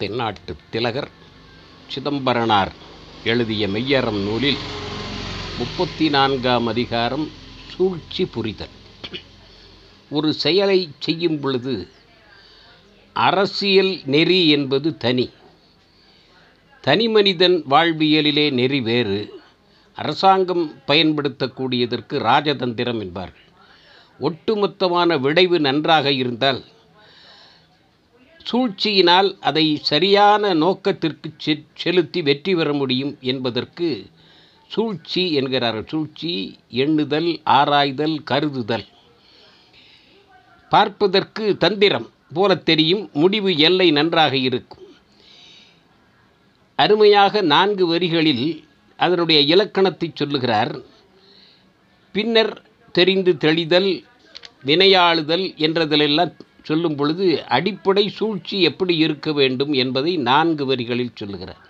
தென்னாட்டு திலகர் சிதம்பரனார் எழுதிய மெய்யறம் நூலில் முப்பத்தி நான்காம் அதிகாரம் சூழ்ச்சி புரிதல். ஒரு செயலை செய்யும் பொழுது அரசியல் நெறி என்பது தனி. தனி மனிதன் வாழ்வியலிலே நெறி வேறு. அரசாங்கம் பயன்படுத்தக்கூடியதற்கு ராஜதந்திரம் என்பார்கள். ஒட்டுமொத்தமான விளைவு நன்றாக இருந்தால் சூழ்ச்சியினால் அதை சரியான நோக்கத்திற்கு செ- செலுத்தி வெற்றி பெற முடியும் என்பதற்கு சூழ்ச்சி என்கிறார்கள். சூழ்ச்சி எண்ணுதல் ஆராய்தல் கருதுதல். பார்ப்பதற்கு தந்திரம் போல தெரியும் முடிவு எல்லை நன்றாக இருக்கும். அருமையாக நான்கு வரிகளில் அதனுடைய இலக்கணத்தை சொல்லுகிறார். பின்னர் தெரிந்து தெளிதல் வினையாளுதல் என்றதிலெல்லாம் சொல்லும் பொழுது அடிப்படை சூழ்ச்சி எப்படி இருக்க வேண்டும் என்பதை நான்கு வரிகளில் சொல்லுகிறார்.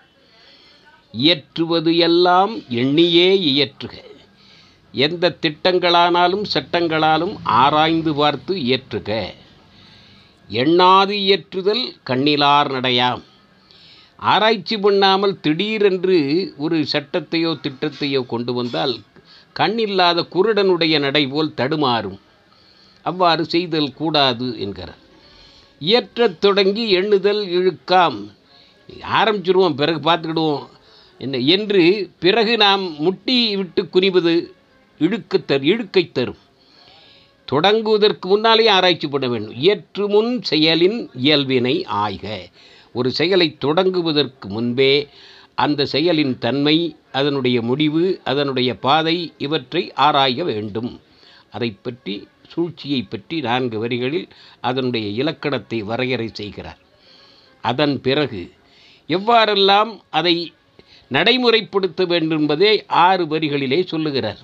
இயற்றுவது எல்லாம் எண்ணியே இயற்றுக. எந்த திட்டங்களானாலும் சட்டங்களாலும் ஆராய்ந்து பார்த்து இயற்றுக. எண்ணாது இயற்றுதல் கண்ணிலார் நடையாம். ஆராய்ச்சி பண்ணாமல் திடீரென்று ஒரு சட்டத்தையோ திட்டத்தையோ கொண்டு வந்தால் கண்ணில்லாத குருடனுடைய நடை போல் தடுமாறும். அவ்வாறு செய்தல் கூடாது என்கிறார். இயற்றத் தொடங்கி எண்ணுதல் இழுக்காம். ஆரம்பிச்சிருவோம் பிறகு பார்த்துக்கிடுவோம். என்ன என்று பிறகு நாம் முட்டி விட்டு குனிவது இழுக்கத் தரு இழுக்கை தரும். தொடங்குவதற்கு முன்னாலே ஆராய்ச்சி பண்ண வேண்டும். இயற்று முன் செயலின் இயல்பினை ஆய்க. ஒரு செயலை தொடங்குவதற்கு முன்பே அந்த செயலின் தன்மை அதனுடைய முடிவு அதனுடைய பாதை இவற்றை ஆராய வேண்டும். அதை பற்றி சூழ்ச்சியை பற்றி நான்கு வரிகளில் அதனுடைய இலக்கணத்தை வரையறை செய்கிறார். அதன் பிறகு எவ்வாறெல்லாம் அதை நடைமுறைப்படுத்த வேண்டும் என்பதை ஆறு வரிகளிலே சொல்லுகிறார்.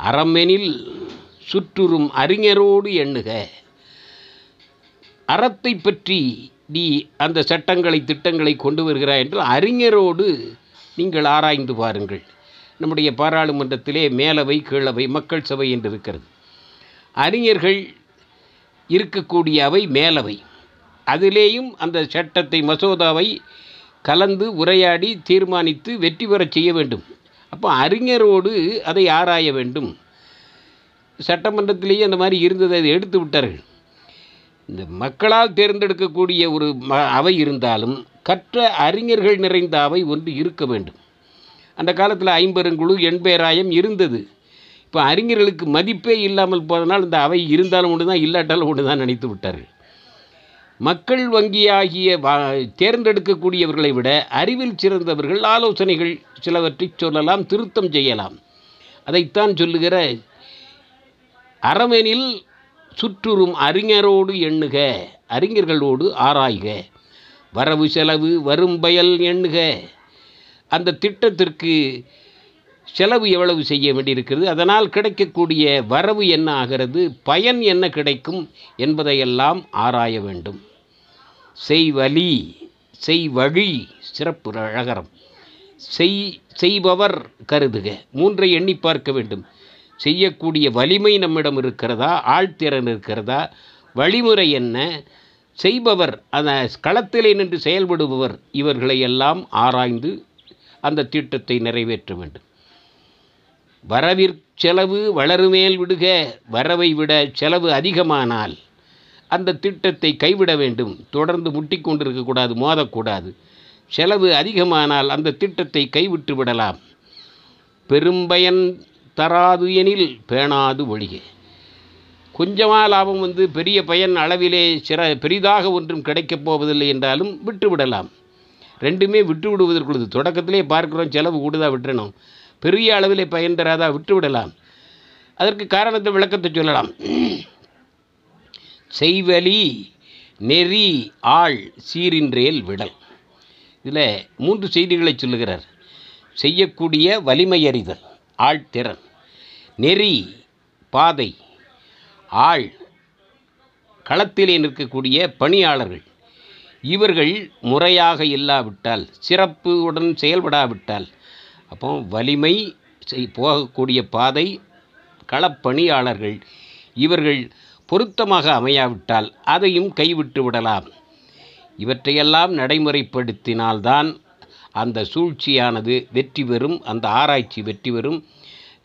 அறமெனில் சுற்றுறும் அறிஞரோடு எண்ணுக அறத்தை பற்றி நீ அந்த சட்டங்களை திட்டங்களை கொண்டு வருகிறாய் என்று அறிஞரோடு நீங்கள் ஆராய்ந்து பாருங்கள். நம்முடைய பாராளுமன்றத்திலே மேலவை கீழவை மக்கள் சபை என்று இருக்கிறது. அறிஞர்கள் இருக்கக்கூடிய அவை மேலவை. அதிலேயும் அந்த சட்டத்தை மசோதாவை கலந்து உரையாடி தீர்மானித்து வெற்றி பெறச் செய்ய வேண்டும். அப்போ அறிஞரோடு அதை ஆராய வேண்டும். சட்டமன்றத்திலேயே அந்த மாதிரி இருந்ததை அதை எடுத்து விட்டார்கள். இந்த மக்களால் தேர்ந்தெடுக்கக்கூடிய ஒரு ம அவை இருந்தாலும் கற்ற அறிஞர்கள் நிறைந்த அவை ஒன்று இருக்க வேண்டும். அந்த காலத்தில் ஐம்பெருங்குழு எண்பேராயம் இருந்தது. இப்போ அறிஞர்களுக்கு மதிப்பே இல்லாமல் போதனால் இந்த அவை இருந்தாலும் ஒன்று தான் இல்லாட்டாலும் ஒன்று தான் நினைத்து விட்டார்கள். மக்கள் வங்கியாகிய வா தேர்ந்தெடுக்கக்கூடியவர்களை விட அறிவில் சிறந்தவர்கள் ஆலோசனைகள் சிலவற்றை சொல்லலாம் திருத்தம் செய்யலாம். அதைத்தான் சொல்லுகிற அறமெனில் சுற்றுறும் அறிஞரோடு எண்ணுக அறிஞர்களோடு ஆராய்க. வரவு செலவு வரும் பயல் எண்ணுக. அந்த திட்டத்திற்கு செலவு எவ்வளவு செய்ய வேண்டியிருக்கிறது அதனால் கிடைக்கக்கூடிய வரவு என்ன ஆகிறது பயன் என்ன கிடைக்கும் என்பதையெல்லாம் ஆராய வேண்டும். செய்வலி செய்வழி சிறப்பு அழகரம். செய் செய்பவர் கருதுக. மூன்றை எண்ணி பார்க்க வேண்டும். செய்யக்கூடிய வலிமை நம்மிடம் இருக்கிறதா ஆழ்திறன் இருக்கிறதா வழிமுறை என்ன செய்பவர் அந்த களத்திலே நின்று செயல்படுபவர் இவர்களை எல்லாம் ஆராய்ந்து அந்த திட்டத்தை நிறைவேற்ற வேண்டும். வரவிற்செலவு வளருமேல் விடுக வரவை விட செலவு அதிகமானால் அந்த திட்டத்தை கைவிட வேண்டும். தொடர்ந்து முட்டிக்கொண்டிருக்கக்கூடாது மோதக்கூடாது செலவு அதிகமானால் அந்த திட்டத்தை கைவிட்டு விடலாம். பெரும்பயன் தராது எனில் பேணாது ஒழிக. கொஞ்சமாக லாபம் வந்து பெரிய பயன் அளவிலே சிற பெரிதாக ஒன்றும் கிடைக்கப் போவதில்லை என்றாலும் விட்டுவிடலாம். ரெண்டுமே விட்டு விடுவதற்குள்ளது தொடக்கத்திலே பார்க்கிறோம் செலவு கூடுதா விட்டுறணும். பெரிய அளவில் பயன் தராதா விட்டுவிடலாம். அதற்கு காரணத்தை விளக்கத்தை சொல்லலாம். செய்வலி நெறி ஆள் சீரின்றேல் விடல். இதில் மூன்று செய்திகளை சொல்லுகிறார். செய்யக்கூடிய வலிமையறிதல் ஆழ்திறன் நெறி பாதை. ஆள் களத்திலே நிற்கக்கூடிய பணியாளர்கள். இவர்கள் முறையாக இல்லாவிட்டால் சிறப்புடன் செயல்படாவிட்டால் அப்போ வலிமை செய்- போகக்கூடிய பாதை களப்பணியாளர்கள். இவர்கள் பொருத்தமாக அமையாவிட்டால் அதையும் கைவிட்டு விடலாம். இவற்றையெல்லாம் நடைமுறைப்படுத்தினால்தான் அந்த சூழ்ச்சியானது வெற்றி பெறும் அந்த ஆராய்ச்சி வெற்றி பெறும்.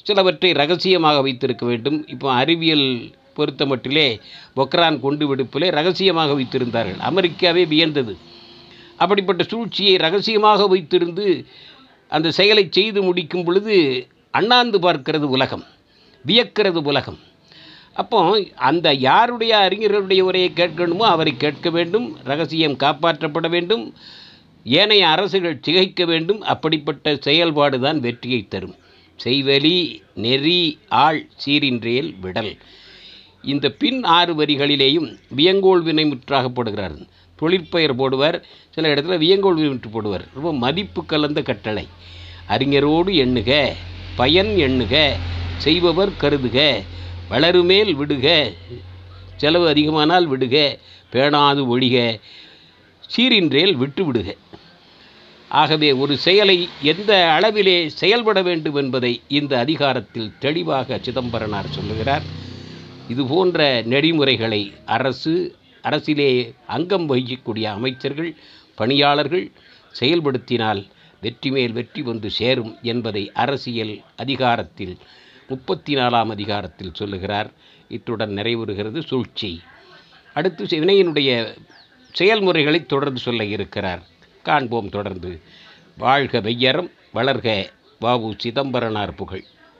சிலவற்றை ரகசியமாக வைத்திருக்க வேண்டும். இப்போ அறிவியல் பொருத்தமட்டிலே பொக்ரான் குண்டு வெடிப்பிலே ரகசியமாக வைத்திருந்தார்கள். அமெரிக்காவே வியந்தது. அப்படிப்பட்ட சூழ்ச்சியை ரகசியமாக வைத்திருந்து அந்த செயலை செய்து முடிக்கும் பொழுது அண்ணாந்து பார்க்கிறது உலகம் வியக்கிறது உலகம். அப்போ அந்த யாருடைய அறிஞர்களுடைய உரையை கேட்கணுமோ அவரை கேட்க வேண்டும் ரகசியம் காப்பாற்றப்பட வேண்டும் ஏனைய அரசுகள் திகைக்க வேண்டும் அப்படிப்பட்ட செயல்பாடு தான் வெற்றியை தரும். செய்வலி நெறி ஆள் சீரின்றேல் விடல். இந்த பின் ஆறு வரிகளிலேயும் வியங்கோல் வினை முற்றாகப்படுகிறார்கள் தொழிற்பெயர் போடுவார் சில இடத்துல வியங்கோல் விட்டு போடுவார். ரொம்ப மதிப்பு கலந்த கட்டளை. அறிஞரோடு எண்ணுக பயன் எண்ணுக செய்பவர் கருதுக வளருமேல் விடுக செலவு அதிகமானால் விடுக பேணாது ஒழிக சீரின்றேல் விட்டு விடுக. ஆகவே ஒரு செயலை எந்த அளவிலே செயல்பட வேண்டும் என்பதை இந்த அதிகாரத்தில் தெளிவாக சிதம்பரனார் சொல்லுகிறார். இது போன்ற நெறிமுறைகளை அரசு அரசிலே அங்கம் வகிக்கக்கூடிய அமைச்சர்கள் பணியாளர்கள் செயல்படுத்தினால் வெற்றி மேல் வெற்றி வந்து சேரும் என்பதை அரசியல் அதிகாரத்தில் முப்பத்தி நாலாம் அதிகாரத்தில் சொல்லுகிறார். இத்துடன் நிறைவுறுகிறது சூழ்ச்சி. அடுத்து வினையினுடைய செயல்முறைகளை தொடர்ந்து சொல்ல இருக்கிறார். காண்போம் தொடர்ந்து. வாழ்க வெய்யரம் வளர்க வாவு சிதம்பரனார் புகழ்.